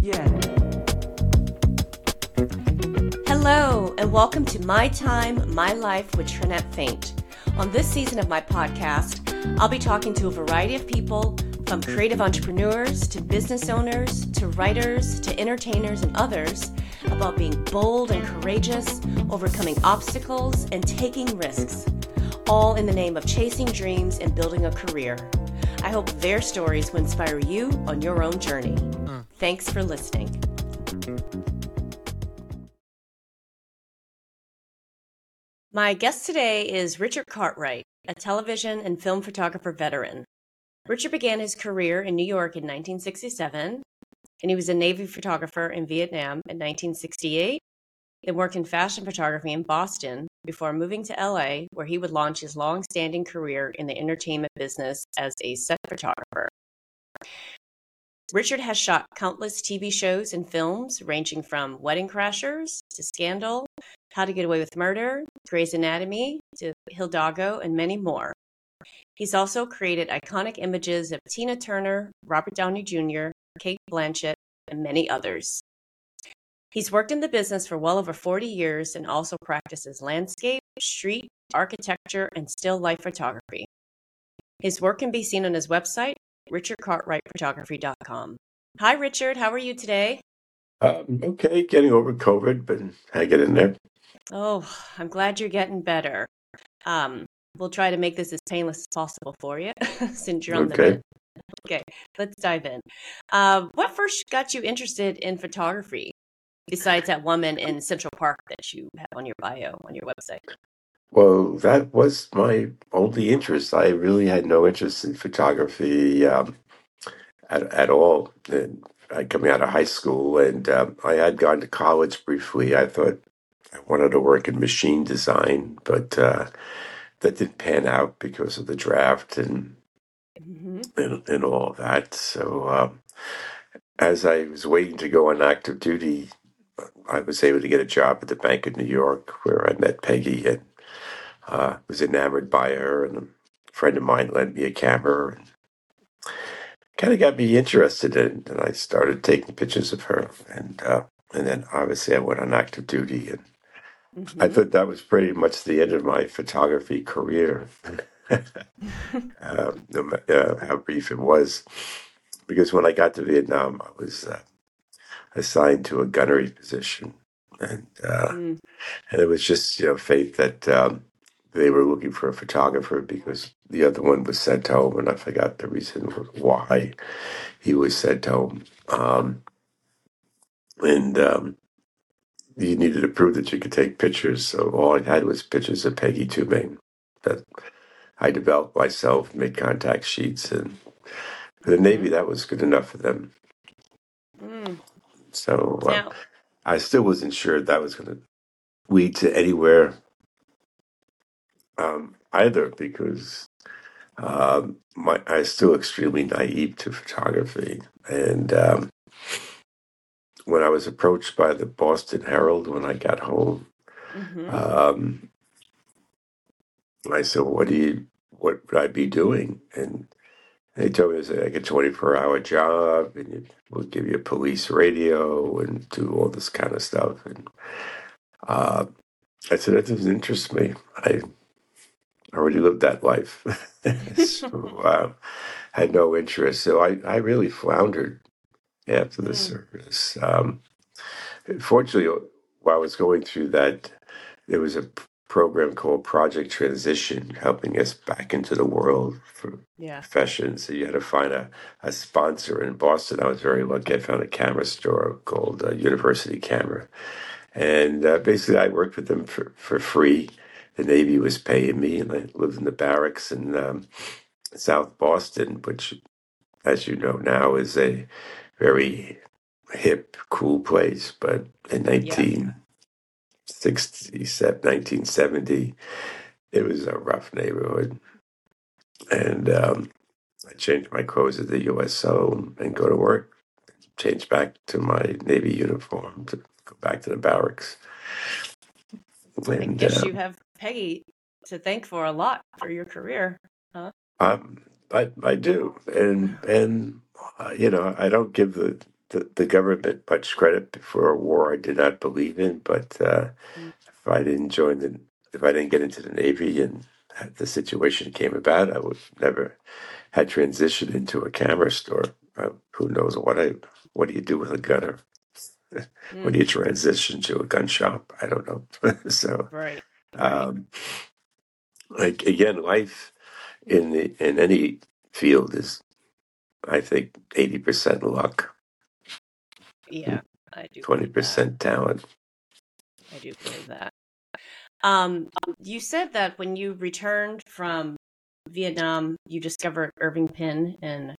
Yeah. Hello, and welcome to My Time, My Life with Trinette Faint. On this season of my podcast, I'll be talking to a variety of people from creative entrepreneurs to business owners to writers to entertainers and others about being bold and courageous, overcoming obstacles, and taking risks, all in the name of chasing dreams and building a career. I hope their stories will inspire you on your own journey. Thanks for listening. My guest today is Richard Cartwright, a television and film photographer veteran. Richard began his career in New York in 1967, and he was a Navy photographer in Vietnam in 1968, then worked in fashion photography in Boston before moving to LA, where he would launch his long standing career in the entertainment business as a set photographer. Richard has shot countless TV shows and films, ranging from Wedding Crashers to Scandal, How to Get Away with Murder, Grey's Anatomy to Hidalgo, and many more. He's also created iconic images of Tina Turner, Robert Downey Jr., Cate Blanchett, and many others. He's worked in the business for well over 40 years and also practices landscape, street, architecture, and still life photography. His work can be seen on his website, richardcartwrightphotography.com. Hi, Richard. How are you today? Um, okay, getting over COVID, but I get in there. Oh, I'm glad you're getting better. Um, we'll try to make this as painless as possible for you since you're on the Okay. mend. Okay, let's dive in. Um, what first got you interested in photography besides that woman in Central Park that you have on your bio on your website? Well, that was my only interest. I really had no interest in photography um, at, at all. And I coming out of high school, and um, I had gone to college briefly. I thought I wanted to work in machine design, but uh, that didn't pan out because of the draft and hmm and, and all that. So um, as I was waiting to go on active duty, I was able to get a job at the Bank of New York, where I met Peggy and uh, was enamored by her. And a friend of mine lent me a camera and kind of got me interested in it. And I started taking pictures of her. And uh, and then obviously I went on active duty. And I hmm thought that was pretty much the end of my photography career, um, no ma- uh, how brief it was. Because when I got to Vietnam, I was uh, assigned to a gunnery position. And uh, mm And it was just, you know, fate that um, they were looking for a photographer because the other one was sent home, and I forgot the reason why he was sent home. Um, and um, you needed to prove that you could take pictures, so all I had was pictures of Peggy Tubing that I developed myself, made contact sheets, and for the Navy, that was good enough for them. mm So uh, Now, I still wasn't sure that was going to lead to anywhere um, either because Um, my, I was still extremely naive to photography. And um, when I was approached by the Boston Herald when I got home, hmm um, I said, "What do you? What would I be doing?" And they told me it was like a twenty-four hour job, and we'll give you a police radio and do all this kind of stuff. And uh, I said, "That doesn't interest me. I already lived that life." so uh, had no interest. So I, I really floundered after the mm service. Um, fortunately, while I was going through that, there was a p- program called Project Transition helping us back into the world for Yeah. professions. So you had to find a, a sponsor in Boston. I was very lucky. I found a camera store called uh, University Camera. And uh, basically, I worked with them for, for free. The Navy was paying me, and I lived in the barracks in um, South Boston, which, as you know now, is a very hip, cool place. But in Yeah. 1967, 1970, it was a rough neighborhood. And um, I changed my clothes at the USO and go to work, change back to my Navy uniform to go back to the barracks. I And guess uh, you have Peggy to thank for a lot for your career, huh? um, I, I do. And, and uh, you know, I don't give the the, the government much credit for a war I did not believe in, but uh, Mm. if I didn't join the, if I didn't get into the Navy and the situation came about, I would never had transitioned into a camera store. Uh, who knows what I, what do you do with a gunner? When Mm. you transition to a gun shop, I don't know. so, Right. Um, like again, life in the in any field is, I think, eighty percent luck, Yeah, I do twenty believe that. percent talent. I do believe that. Um, you said that when you returned from Vietnam, you discovered Irving Penn and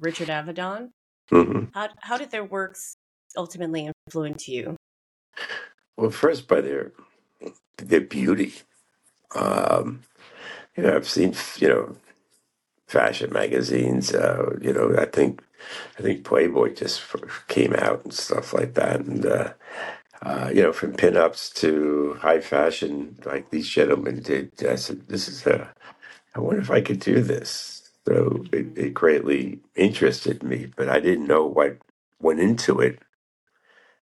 Richard Avedon. hmm How how did their works ultimately influence you? Well, first by their their beauty. Um, you know, I've seen you know fashion magazines. Uh, you know, I think I think Playboy just came out and stuff like that, and uh, uh, you know, from pinups to high fashion, like these gentlemen did. I said, "This is a. I wonder if I could do this." So it, it greatly interested me, but I didn't know what went into it.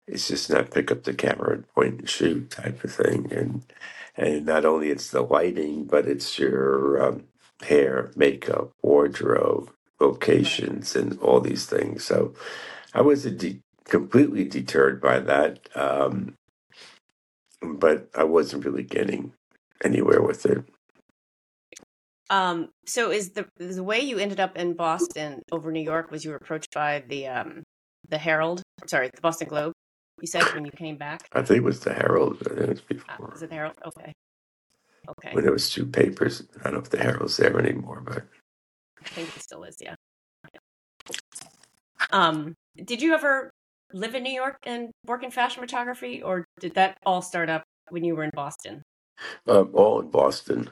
It's just not pick up the camera and point and shoot type of thing, and and not only it's the lighting, but it's your um, hair, makeup, wardrobe, locations, and all these things. So I wasn't de- completely deterred by that, um, but I wasn't really getting anywhere with it. Um, so is the the way you ended up in Boston over New York was you were approached by the um the Herald, sorry, the Boston Globe. You said when you came back. I think it was the Herald. I think it was Uh, before was it the Herald? Okay. Okay. when there was two papers. I don't know if the Herald's there anymore, but I think it still is, yeah. Um, did you ever live in New York and work in fashion photography, or did that all start up when you were in Boston? um, all in Boston.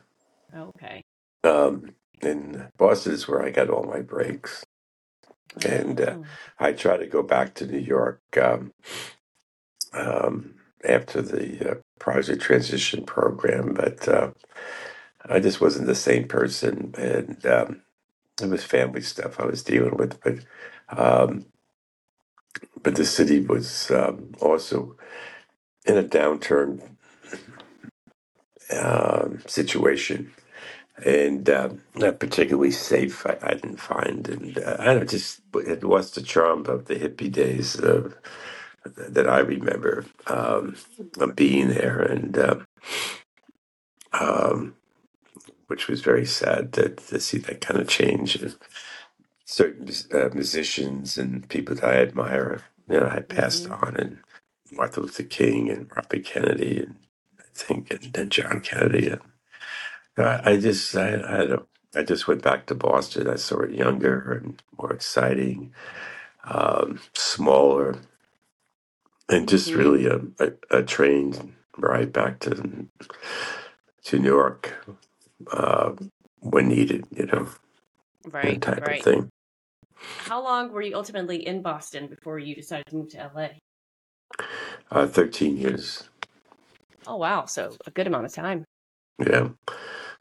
Okay. Um, and Boston is where I got all my breaks. And uh, Oh, I try to go back to New York um, um, after the uh, project transition program, but uh, I just wasn't the same person. And um, it was family stuff I was dealing with. But um, but the city was um, also in a downturn um, situation and uh, not particularly safe. I, I didn't find, and uh, I don't know, just it was the charm of the hippie days uh, that I remember um, being there, and uh, um, which was very sad to, to see that kind of change. And certain uh, musicians and people that I admire, you know, had passed hmm on, and Martin Luther King and Robert Kennedy, and I think, and then John Kennedy, and I, I just, I, I don't. I just went back to Boston. I saw it younger and more exciting, um, smaller, and just hmm really a, a, a train ride back to to New York uh, when needed, you know, that Right, type of right. thing. How long were you ultimately in Boston before you decided to move to LA? Uh, Thirteen years, Oh, wow. So a good amount of time. yeah.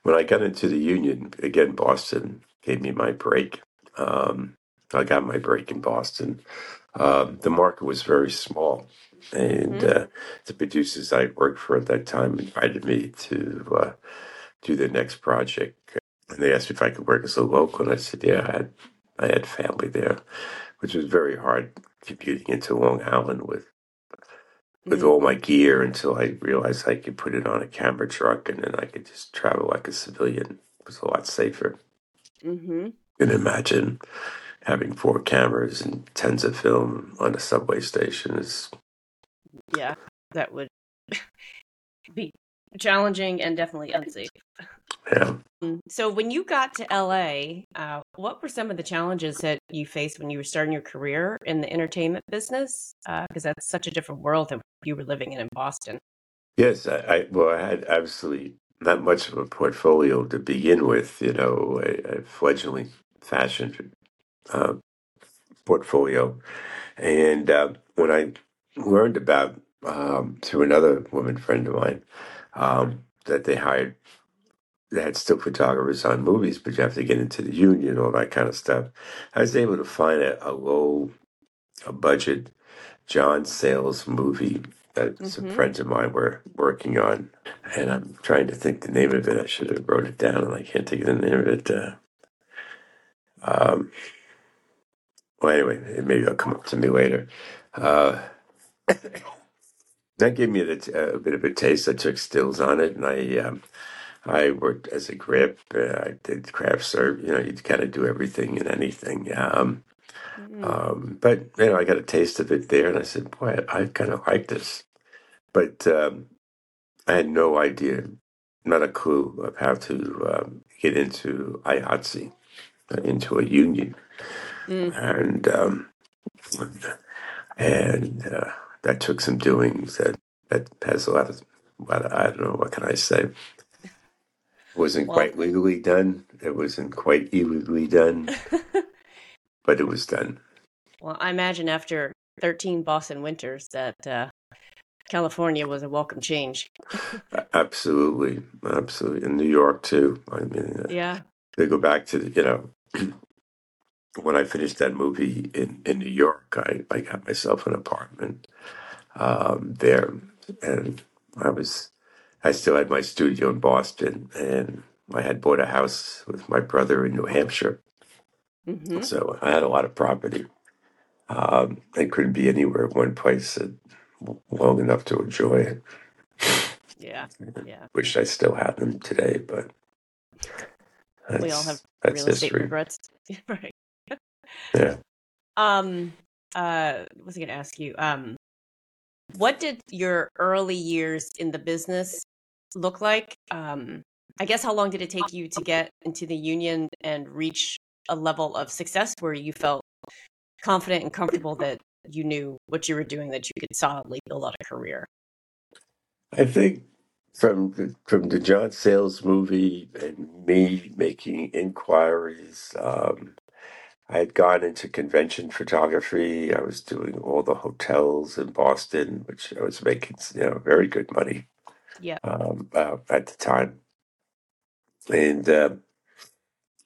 When I got into the union again, Boston gave me my break. Um, I got my break in Boston. Um, the market was very small, and hmm uh, the producers I worked for at that time invited me to uh, do the next project. And they asked me if I could work as a local, and I said, "Yeah, I had I had family there, which was very hard commuting into Long Island with with hmm all my gear until I realized I could put it on a camera truck, and then I could just travel like a civilian. It was a lot safer. hmm You can imagine having four cameras and tons of film on a subway station is Yeah, that would be challenging and definitely unsafe. yeah. Mm, So when you got to LA, uh, what were some of the challenges that you faced when you were starting your career in the entertainment business? Because that's such a different world than you were living in in Boston. Yes, I, I well, I had absolutely not much of a portfolio to begin with. You know, a, a fledgling fashion uh, portfolio, and uh, when I learned about um, through another woman friend of mine um, that they hired, they had still photographers on movies, but you have to get into the union, all that kind of stuff. I was able to find a, a low a budget John Sayles movie that some Mm-hmm. friends of mine were working on, and I'm trying to think the name of it. I should have wrote it down, and I can't think of the name of it. Uh, um, well, anyway, maybe it'll come up to me later. Uh, that gave me the, a bit of a taste. I took stills on it, and I um, I worked as a grip. Uh, I did craft serve. You know, you kind of do everything and anything. Um, Mm-hmm. um, but you know, I got a taste of it there, and I said, "Boy, I, I kind of like this." But um, I had no idea, not a clue of how to um, get into IHOTC, uh, into a union, Mm. and um, and uh, that took some doing. That that has a lot of, of I don't know what can I say. It wasn't Well, quite legally done. It wasn't quite illegally done, but it was done. well, I imagine after 13 Boston winters that uh, California was a welcome change. Absolutely, absolutely. In New York too. I mean, uh, Yeah. to go back to the, you know when I finished that movie in, in New York, I, I got myself an apartment um, there, and I was I still had my studio in Boston, and I had bought a house with my brother in New Hampshire, Mm-hmm. so I had a lot of property. Um, I couldn't be anywhere one place long enough to enjoy it. Yeah. Yeah. Wish I still had them today, but We all have real estate history. regrets. right. Yeah. Um, uh, was I going to ask you? Um, what did your early years in the business look like? Um, I guess how long did it take you to get into the union and reach a level of success where you felt confident and comfortable that you knew what you were doing, that you could solidly build out a career? I think from the, from the John Sayles movie and me making inquiries, um, I had gone into convention photography. I was doing all the hotels in Boston, which I was making you know very good money Yeah. um, uh, at the time. And uh,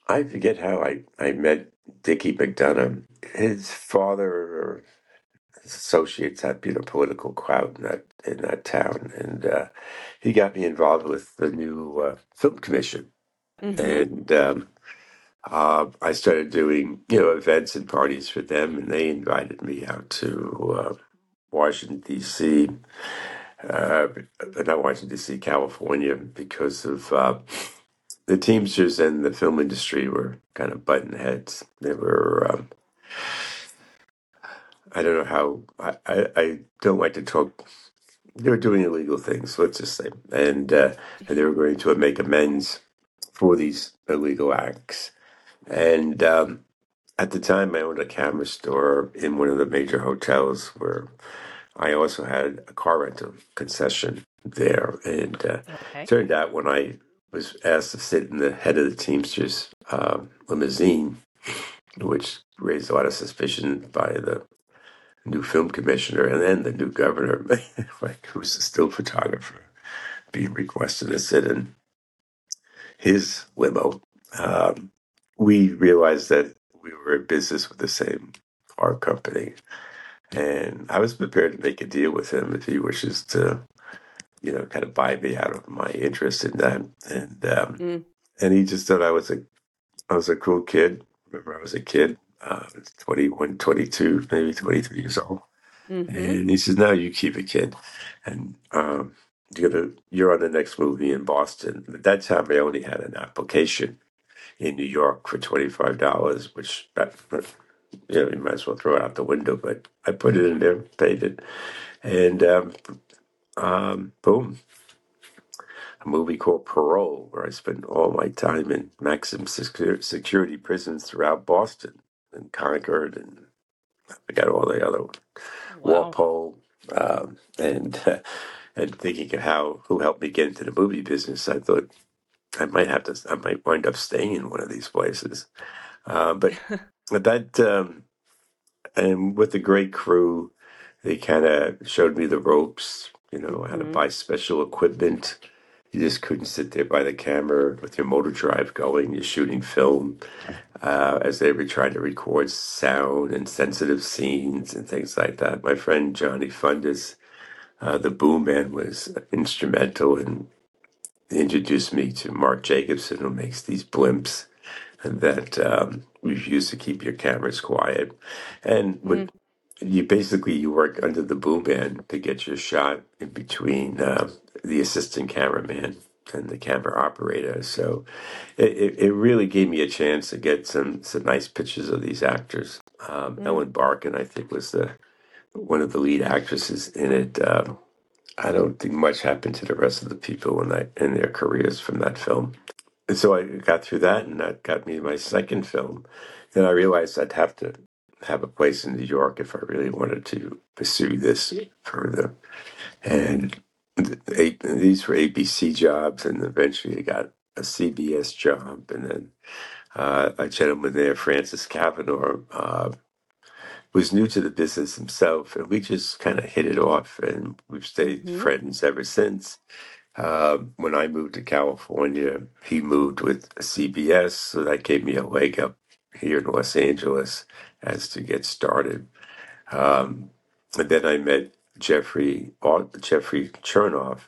I forget how I, I met Dickie McDonough. His father or his associates had been a political crowd in that in that town, and uh, he got me involved with the new uh, film commission, Mm-hmm. and um, uh, I started doing you know events and parties for them, and they invited me out to uh, Washington D.C. Uh, not Washington D.C., California, because of uh, the Teamsters and the film industry were kind of button heads. They were. Um, I don't know how. I, I, I don't like to talk. They were doing illegal things, let's just say, and uh, and they were going to make amends for these illegal acts. And um, at the time, I owned a camera store in one of the major hotels where I also had a car rental concession there. And uh, Okay. turned out when I was asked to sit in the head of the Teamsters uh, limousine, which raised a lot of suspicion by the new film commissioner and then the new governor, like who's a still photographer, being requested to sit in his limo. Um, we realized that we were in business with the same car company, and I was prepared to make a deal with him if he wishes to, you know, kind of buy me out of my interest in that. And um, Mm. and he just thought I was a I was a cool kid. Remember, I was a kid, uh, 21, 22, maybe 23 years old. Mm-hmm. And he says, "No, you keep it, kid, and um, you're gonna you're on the next movie in Boston." At that time, I only had an application in New York for twenty five dollars, which that, you know you might as well throw it out the window. But I put it in there, paid it, and um, um, boom, a movie called Parole, where I spent all my time in maximum secu- security prisons throughout Boston and Concord, and I got all the other Wow. Walpole, um, and and thinking of how who helped me get into the movie business, I thought I might have to, I might wind up staying in one of these places. Uh, but but that um, and with the great crew, they kind of showed me the ropes. You know how to Mm-hmm. buy special equipment You just couldn't sit there by the camera with your motor drive going. You're shooting film uh, as they were trying to record sound and sensitive scenes and things like that. My friend Johnny Fundis, uh, the boom man, was instrumental in introduced me to Mark Jacobson, who makes these blimps that um, we've to keep your cameras quiet. And Mm. you basically you work under the boom band to get your shot in between uh, the assistant cameraman and the camera operator. So it, it, it really gave me a chance to get some some nice pictures of these actors. Um, Mm. Ellen Barkin, I think, was the one of the lead actresses in it. Um, I don't think much happened to the rest of the people in that in their careers from that film. And so I got through that, and that got me my second film. Then I realized I'd have to have a place in New York if I really wanted to pursue this further. And these were ABC jobs, and eventually I got a CBS job, and then uh, a gentleman there, Francis Cavanaugh, uh, was new to the business himself, and we just kind of hit it off, and we've stayed hmm friends ever since. Uh, when I moved to California, he moved with CBS, so that gave me a leg up here in Los Angeles as to get started. Um, and then I met Jeffrey Jeffrey Chernoff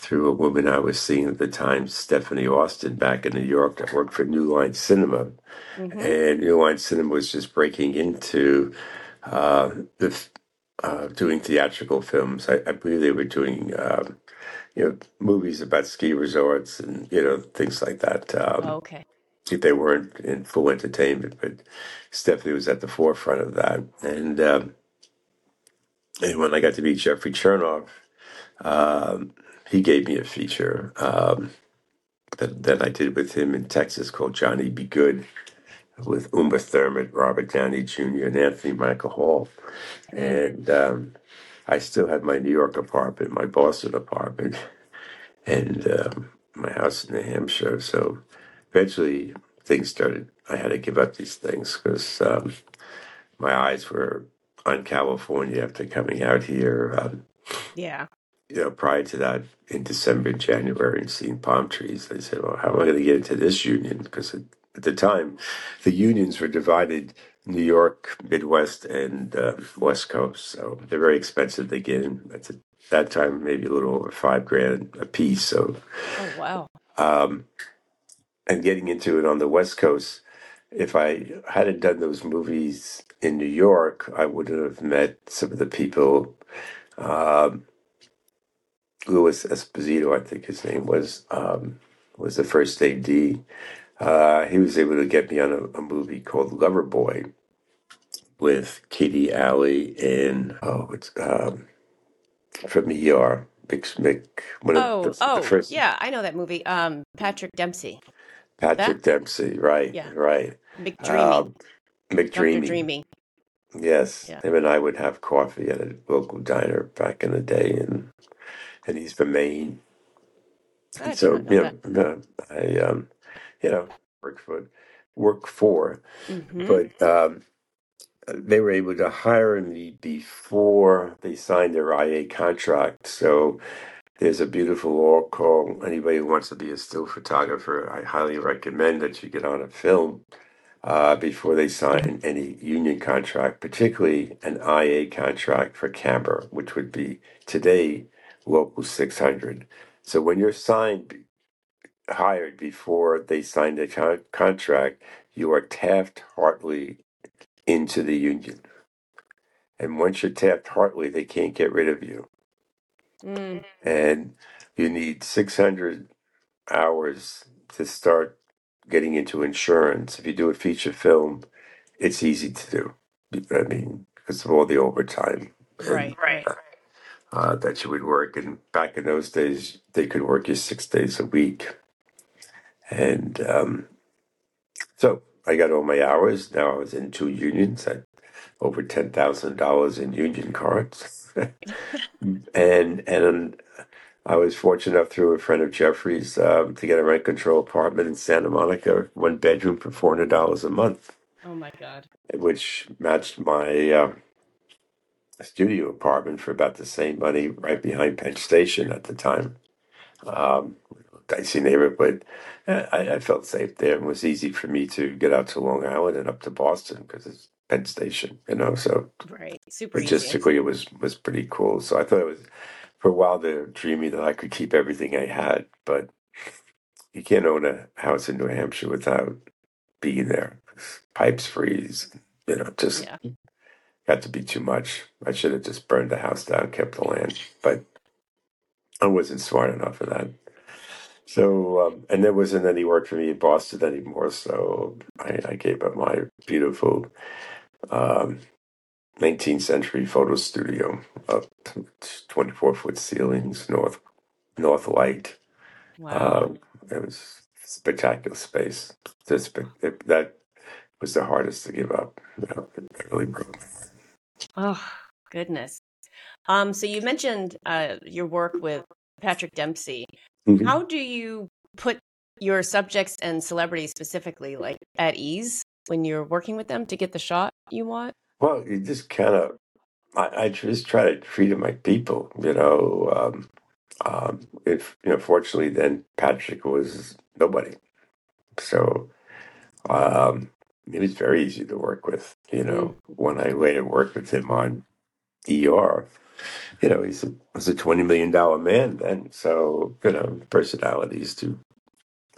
through a woman I was seeing at the time, Stephanie Austin, back in New York, that worked for New Line Cinema. hmm And New Line Cinema was just breaking into uh, the uh, doing theatrical films. I, I believe they were doing. Um, you know, movies about ski resorts and you know things like that. Um, Okay. If they weren't in full entertainment, but Stephanie was at the forefront of that. And, um, and when I got to meet Jeffrey Chernoff, um, he gave me a feature um, that, that I did with him in Texas called Johnny Be Good with Uma Thurman, Robert Downey Jr., and Anthony Michael Hall. And um, I still had my New York apartment, my Boston apartment, and um, my house in New Hampshire. So eventually things started. I had to give up these things because um, my eyes were on California after coming out here. Um, Yeah. You know, prior to that, in December, January, and seeing palm trees, I said, "Well, how am I going to get into this union?" Because at, at the time, the unions were divided: New York, Midwest, and uh, West Coast. So they're very expensive to get in. At the, that time, maybe a little over five grand a piece. So, Oh, wow. um, and getting into it on the West Coast, if I hadn't done those movies in New York, I would have met some of the people. Um, Louis Esposito, I think his name was, um, was the first AD. Uh, he was able to get me on a, a movie called Loverboy with Kirstie Alley and oh, it's um, from ER. Mick, Mick, one of Oh, the, the oh, first yeah. I know that movie. Um, Patrick Dempsey. That? Patrick Dempsey, right, Yeah. right. McDreamy. Um, Dr. McDreamy, Dreamy. yes. Yeah. Him and I would have coffee at a local diner back in the day, and he's from Maine, I and did so not know you that. know, uh, I um, you know, work for work for, hmm but um, they were able to hire me before they signed their IA contract. So there's a beautiful law called anybody who wants to be a still photographer. I highly recommend that you get on a film uh, before they sign any union contract, particularly an IA contract for camera, which would be today local 600. So when you're signed, hired before they sign the con- contract, you are Taft Hartley into the union. And once you're Taft Hartley, they can't get rid of you. Mm, And you need 600 hours to start getting into insurance. If you do a feature film, it's easy to do. I mean, because of all the overtime and right, right. Uh, that you would work. And back in those days, they could work you six days a week. And um, so I got all my hours. Now I was in two unions. I over ten thousand dollars in union cards, and and I was fortunate enough through a friend of Jeffrey's um, to get a rent control apartment in Santa Monica, one bedroom for four hundred dollars a month, Oh my God. which matched my uh, studio apartment for about the same money, right behind Penn Station at the time. Um, dicey neighborhood, but I, I felt safe there. It was easy for me to get out to Long Island and up to Boston because it's Penn Station, you know. So Right. Super easy. logistically, it was was pretty cool. So I thought it was for a while there dreamy that I could keep everything I had, but you can't own a house in New Hampshire without being there. Pipes freeze, you know, just Yeah. Got to be too much. I should have just burned the house down, kept the land, but I wasn't smart enough for that. So, um, and there wasn't any work for me in Boston anymore, so I, I gave up my beautiful um, 19th century photo studio up 24 foot ceilings, north north light. Wow. Um, it was spectacular space. Just, it, that was the hardest to give up. You know, it really broke. Oh, goodness. Um, so you mentioned uh, your work with Patrick Dempsey. Mhm. How do you put your subjects and celebrities specifically like at ease when you're working with them to get the shot you want? Well, you just kind of, I, I just try to treat them like people, you know. Um, um, if you know, fortunately, then Patrick was nobody, so um, he was very easy to work with. You know, when I later worked with him on ER, you know, he's a, was a twenty million dollar man then, so you know, personalities do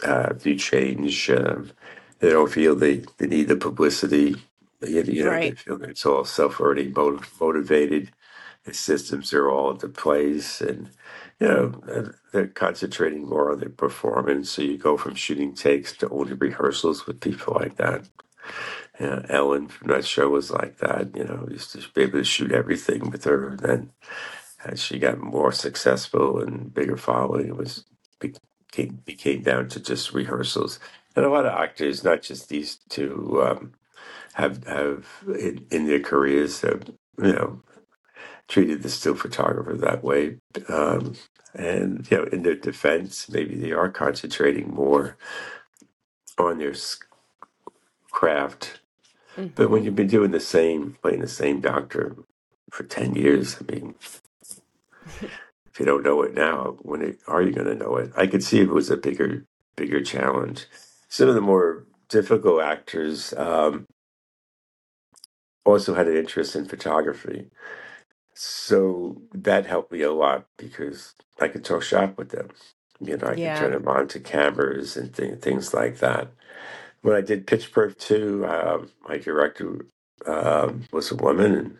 uh, do change. Um, they don't feel they, they need the publicity. You, you know, they feel that it's all self-already motiv- motivated. The systems are all into place, and you know they're concentrating more on their performance. So you go from shooting takes to only rehearsals with people like that. Yeah, Ellen from that show was like that. You know, used to be able to shoot everything with her. And then as she got more successful and bigger following, it was became became down to just rehearsals. And a lot of actors, not just these two, um, have have in, in their careers, have, you know, treated the still photographer that way. Um, and you know, in their defense, maybe they are concentrating more on their craft. But when Mhm. you've been doing the same, playing the same doctor for ten years, I mean, if you don't know it now, when it, are you going to know it? I could see if it was a bigger, bigger challenge. Some of the more difficult actors um, also had an interest in photography, so that helped me a lot because I could talk shop with them. You know, I could turn Yeah. them on to cameras and th- things like that. When I did Pitch Perfect 2, um, my director um, was a woman and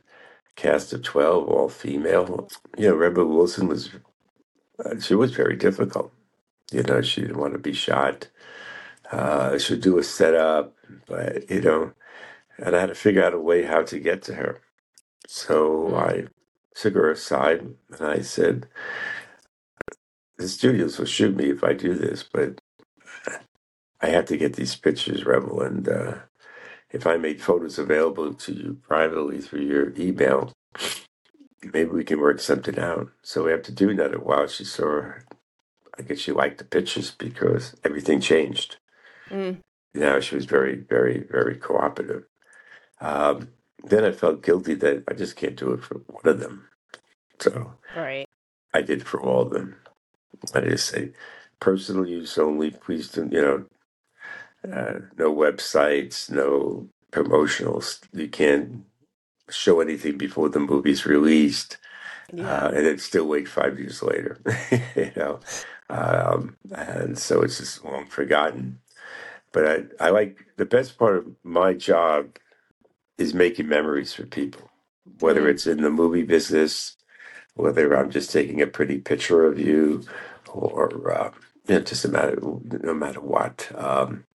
cast of 12, all female. You know, Rebel Wilson was, uh, she was very difficult. You know, she didn't want to be shot. Uh, she'd do a setup, but, you know, and I had to figure out a way how to get to her. So Mm. I took her aside and I said, the studios will shoot me if I do this, but I have to get these pictures, Rebel. And uh, if I made photos available to you privately through your email, maybe we can work something out. So we after doing that a while, she saw, I guess she liked the pictures because everything changed. Mm. Now she was very, very, very cooperative. Um, then I felt guilty that I just can't do it for one of them. So Right. I did for all of them. I just say, personal use only. Please don't, you know, uh, no websites, no promotionals. You can't show anything before the movie's released, Yeah. uh, and then still wait five years later. you know, um, and so it's just long forgotten. But I, I like the best part of my job is making memories for people, whether Mm. it's in the movie business, whether I'm just taking a pretty picture of you, or uh, you know, just a matter, no matter what. Um,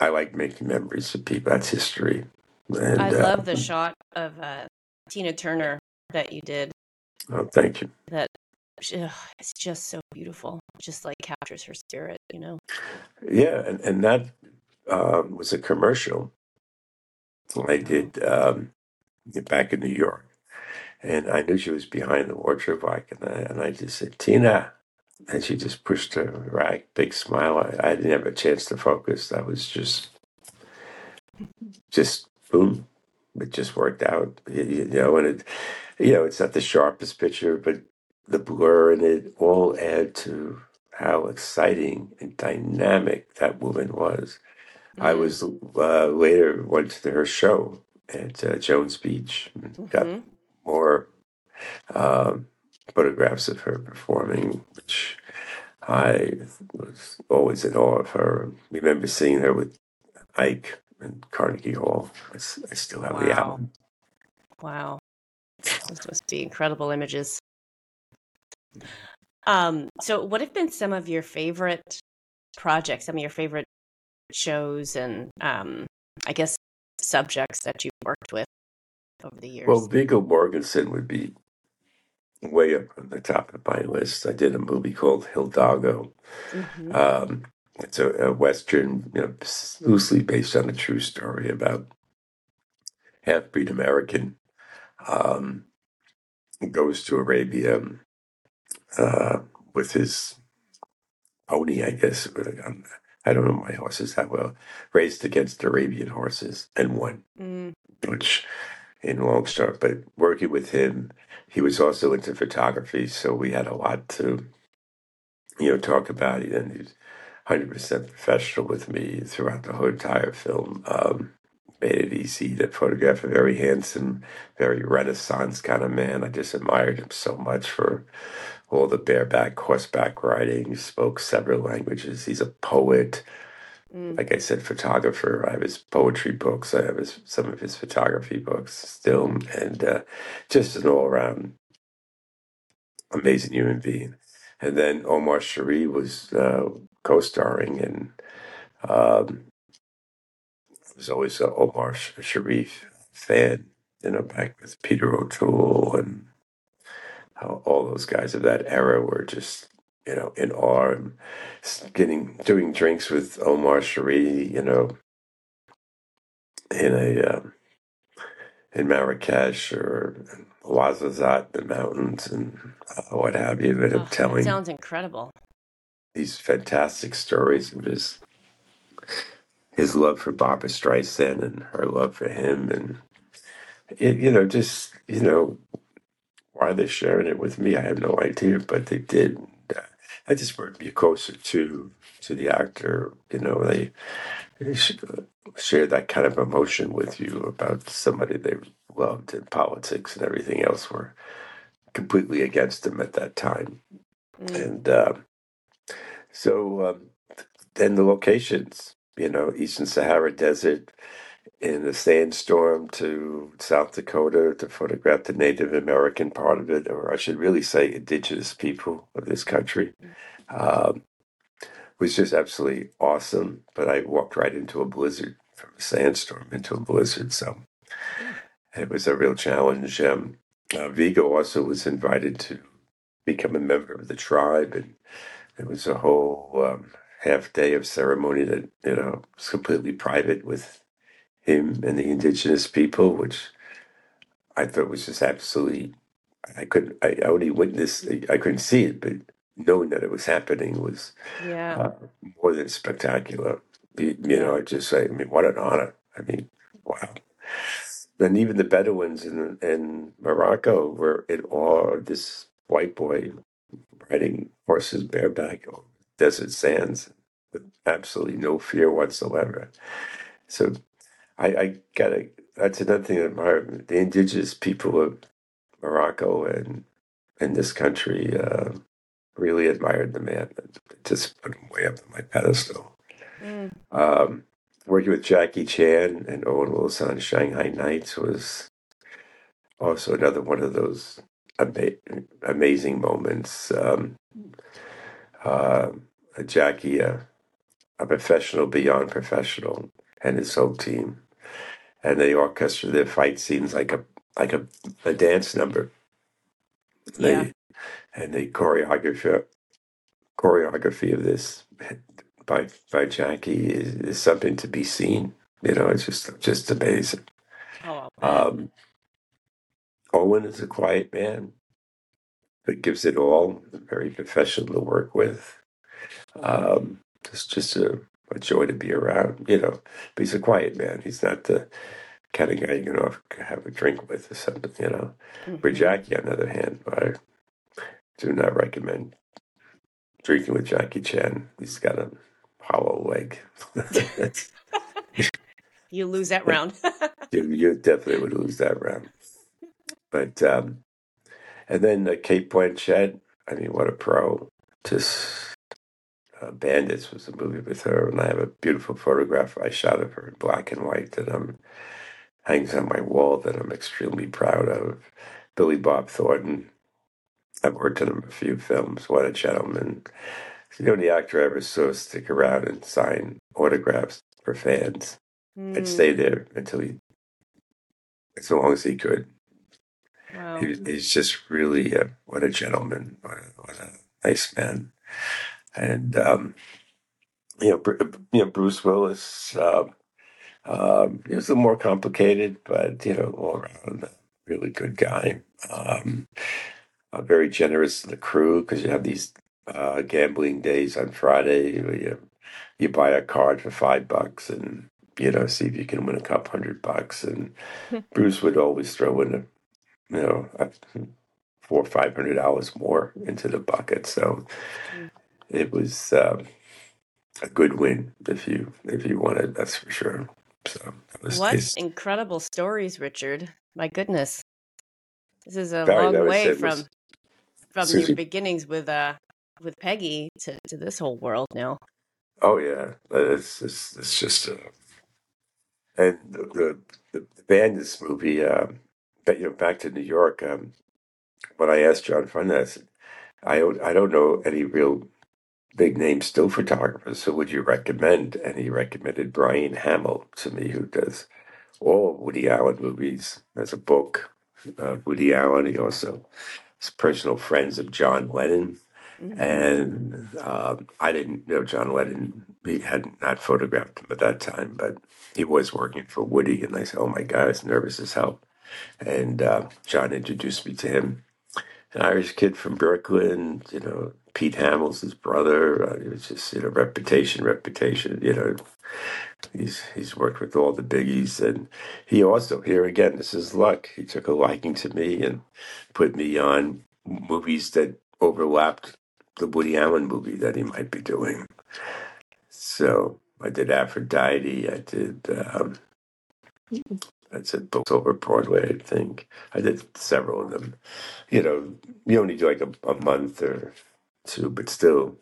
I like making memories for people. That's history. And I uh, love the shot of uh, Tina Turner that you did. oh, thank you. That ugh, it's just so beautiful. Just like captures her spirit, you know. Yeah, and, and that um, was a commercial I did um, back in New York. And I knew she was behind the wardrobe rack, and I, and I just said, Tina. And she just pushed her rack, big smile. I, I didn't have a chance to focus. That was just, just boom. It just worked out, you, you know. And it, you know, it's not the sharpest picture, but the blur in it all add to how exciting and dynamic that woman was. I Mm. was uh, later went to her show at uh, Jones Beach, and got hmm more um, photographs of her performing, which I was always in awe of her. remember seeing her with Ike in Carnegie Hall. I still have the album. Wow. Those must be incredible images. Um, so what have been some of your favorite projects, some of your favorite shows and um, I guess subjects that you've worked with over the years? Well, Viggo Mortensen would be way up on the top of my list. I did a movie called Hidalgo. hmm Um, it's a, a western, you know, loosely based on a true story about half-breed American um, goes to Arabia uh, with his pony, I guess. Um, I don't know my horses that well. Raced against Arabian horses and won, Mm, which in long shot. But working with him, he was also into photography, so we had a lot to you know talk about. And he's hundred percent professional with me throughout the whole entire film. Um, made it easy to photograph a very handsome, very Renaissance kind of man. I just admired him so much for all the bareback horseback riding. He spoke several languages. He's a poet. Mm, Like I said, photographer. I have his poetry books. I have his, some of his photography books still, and uh, just an all-around amazing human being. And then Omar Sharif was uh, co-starring, and um, I was always an Omar Sharif fan. You know, back with Peter O'Toole and how all those guys of that era were just you know in awe and getting doing drinks with Omar Sharif. You know, in a um, in Marrakesh or Ouarzazate, the mountains, and uh, what have you. But oh, I'm telling sounds incredible. these fantastic stories of his his love for Barbra Streisand and her love for him, and it, you know, just you know, why they're sharing it with me, I have no idea, but they did. And, I just want to be closer to to the actor. You know, they, they share that kind of emotion with you about somebody they loved in politics and everything else were completely against them at that time. Mm, And uh, so um, then the locations, you know, Eastern Sahara Desert in a sandstorm to South Dakota to photograph the Native American part of it, or I should really say indigenous people of this country. Um, was just absolutely awesome. But I walked right into a blizzard from a sandstorm into a blizzard. So it was a real challenge. Um, uh, Viggo also was invited to become a member of the tribe, and it was a whole um, half day of ceremony that you know was completely private with him and the indigenous people, which I thought was just absolutely. I couldn't. I only witnessed. I couldn't see it, but knowing that it was happening was yeah, uh, more than spectacular. You, you know, I just say, I mean, what an honor. I mean, wow. And even the Bedouins in in Morocco were in awe of this white boy riding horses bareback on desert sands with absolutely no fear whatsoever. So I, I gotta. That's another thing that admire the indigenous people of Morocco and in this country. Uh, really admired the man. Just put him way up on my pedestal. Mm, Um, working with Jackie Chan and Owen Wilson on Shanghai Nights was also another one of those ama- amazing moments. Um, uh, Jackie, uh, a professional beyond professional, and his whole team, and they orchestrated their fight scenes like a like a, a dance number. yeah. They and the choreography choreography of this by by Jackie is, is something to be seen. You know, it's just just amazing. Oh, Um, Owen is a quiet man, but gives it all. Very professional to work with. Um, it's just a, a joy to be around. You know, but he's a quiet man. He's not the kind of guy you can off have a drink with or something. You know, where hmm Jackie, on the other hand, I, do not recommend drinking with Jackie Chan. He's got a hollow leg. you lose that round. you, you definitely would lose that round. But um, and then uh, Cate Blanchett. I mean, what a pro! Just uh, Bandits was a movie with her, and I have a beautiful photograph I shot of her in black and white that um hangs on my wall that I'm extremely proud of. Billy Bob Thornton. I've worked in him a few films. What a gentleman! He's the only actor I ever saw stick around and sign autographs for fans. Mm. I'd stay there until he, as long as he could. Wow. He, he's just really a, what a gentleman, what a, what a nice man, and um, you know, you know, Bruce Willis. Uh, um, he was a little more complicated, but you know, all around really good guy. Um, uh, very generous to the crew because you have these uh, gambling days on Friday. Where you you buy a card for five bucks and you know see if you can win a couple hundred bucks. And Bruce would always throw in a you know four or five hundred dollars more into the bucket. So mm. It was um, a good win if you if you wanted. That's for sure. So what nice. incredible stories, Richard! My goodness, this is a long way from was, from Susie. your beginnings with uh with Peggy to, to this whole world now. Oh yeah, it's it's, it's just uh, and the, the the Bandits movie. Uh, but you know, back to New York. Um, when I asked John Funes, I don't I don't know any real big name still photographers. So would you recommend? And he recommended Brian Hamill to me, who does all Woody Allen movies. There's a book of Woody Allen. He also is personal friends of John Lennon. Mm-hmm. And uh, I didn't know John Lennon. He had not photographed him at that time, but he was working for Woody. And I said, "Oh my God, I was nervous as hell." And uh, John introduced me to him, an Irish kid from Brooklyn. You know, Pete Hamill's his brother. Uh, it was just you know reputation, reputation. You know, he's he's worked with all the biggies, and he also here again. This is luck. He took a liking to me and put me on movies that overlapped the Woody Allen movie that he might be doing. So I did Aphrodite. I did. Um, I said Bullets Over Broadway. I think I did several of them. You know, you only do like a, a month or too, but still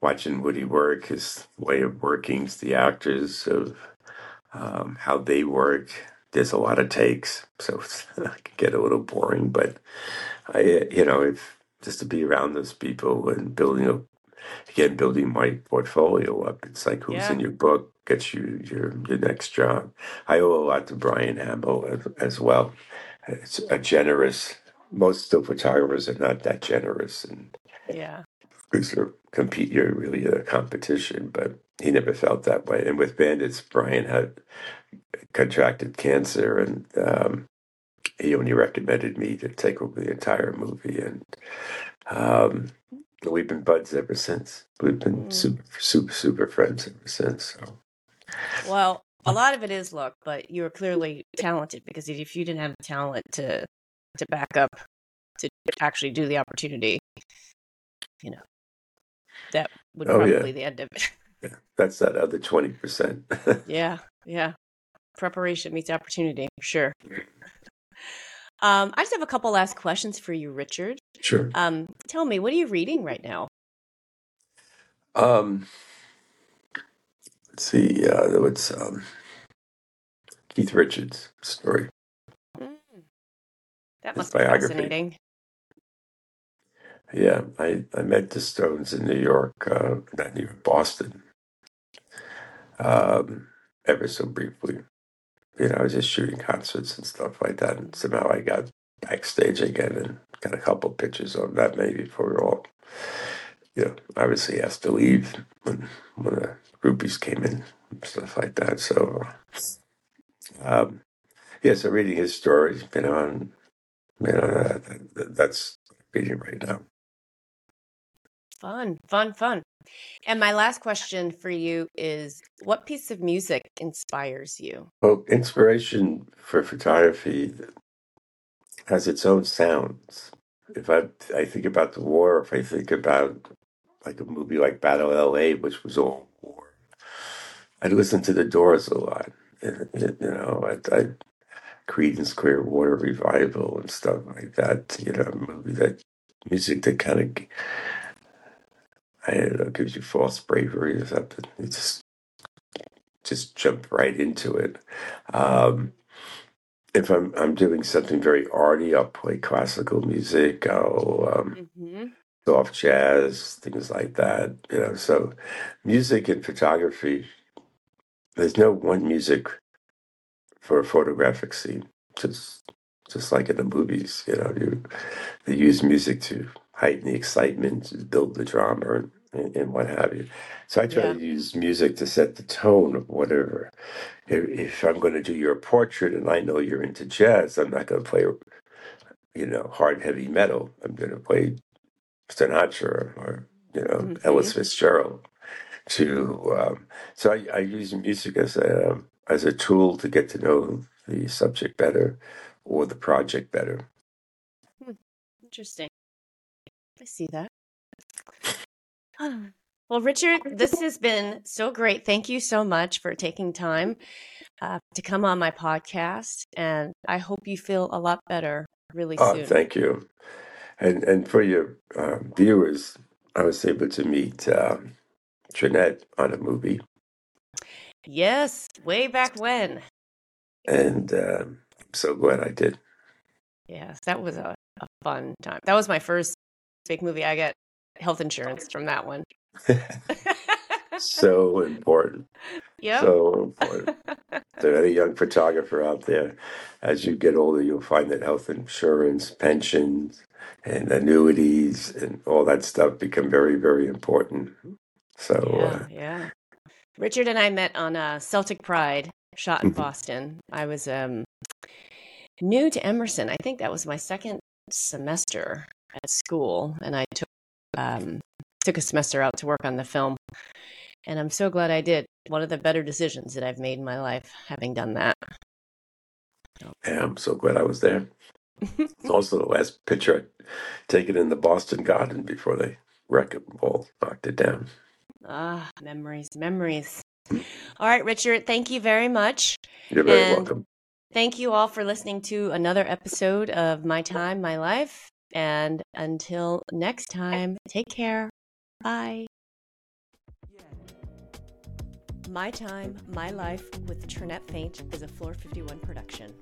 watching Woody work, his way of working, the actors of um, how they work. There's a lot of takes, so it can get a little boring. But I, you know, if just to be around those people and building a again building my portfolio up. It's like who's yeah. in your book gets you your your next job. I owe a lot to Brian Hamill as, as well. It's a generous. Most still photographers are not that generous, and yeah, because you're compete, you're really a competition. But he never felt that way. And with Bandits, Brian had contracted cancer, and um, he only recommended me to take over the entire movie. And um, we've been buds ever since. We've been mm. super, super, super friends ever since. So. Well, a lot of it is luck, but you're clearly talented because if you didn't have the talent to to back up to actually do the opportunity, you know, that would oh, probably yeah. be the end of it. Yeah, that's that other twenty percent. yeah, yeah. Preparation meets opportunity, for sure. Um, I just have a couple last questions for you, Richard. Sure. Um, tell me, what are you reading right now? Um, let's see. Uh, it's um, Keith Richards' story. Mm. That must be biography. fascinating. Yeah, I, I met the Stones in New York, uh, not York, Boston, um, ever so briefly. You know, I was just shooting concerts and stuff like that, and somehow I got backstage again and got a couple pictures of that maybe before we all, you know, obviously asked to leave when when the groupies came in and stuff like that. So, um, yeah, so reading his stories, you know, and, you know, that, that's reading right now. Fun, fun, fun. And my last question for you is what piece of music inspires you? Well, inspiration for photography has its own sounds. if I I think about the war, if I think about like a movie like Battle L.A., which was all war, I'd listen to the Doors a lot. You know, I, I Creedence Clearwater Revival and stuff like that. You know, movie that music that kind of I don't know gives you false bravery or something. You just just jump right into it. Um, if I'm I'm doing something very arty, I'll play classical music. I'll um, hmm soft jazz, things like that. You know, so music and photography. There's no one music for a photographic scene. Just just like in the movies, you know, you they use music to heighten the excitement, build the drama, and, and what have you. So I try Yeah. to use music to set the tone of whatever. If, if I'm going to do your portrait and I know you're into jazz, I'm not going to play, you know, hard heavy metal. I'm going to play Sinatra or you know hmm Ella Fitzgerald. To um, so I, I use music as a as a tool to get to know the subject better or the project better. Interesting. I see that. Well, Richard, this has been so great. Thank you so much for taking time uh, to come on my podcast. And I hope you feel a lot better really Oh, soon. thank you. And and for your um, viewers, I was able to meet um, Trinette on a movie, Yes, way back when. and um, I'm so glad I did. Yes, that was a, a fun time. That was my first big movie. I got health insurance from that one. so important, Yeah. so important. To any young photographer out there, as you get older, you'll find that health insurance, pensions, and annuities, and all that stuff become very, very important. So, uh, Yeah, yeah. Richard and I met on uh, Celtic Pride, shot in uh, Boston. I was um, new to Emerson. I think that was my second semester at school, and I took um, took a semester out to work on the film. And I'm so glad I did. One of the better decisions that I've made in my life, having done that. yeah, I'm so glad I was there. Also, the last picture I taken in the Boston Garden before they wreck it all knocked it down. ah, memories, memories. All right, Richard, thank you very much. You're very And welcome. thank you all for listening to another episode of My Time, My Life. And until next time, take care. Bye. My Time, My Life with Trinette Faint is a Floor 51 production.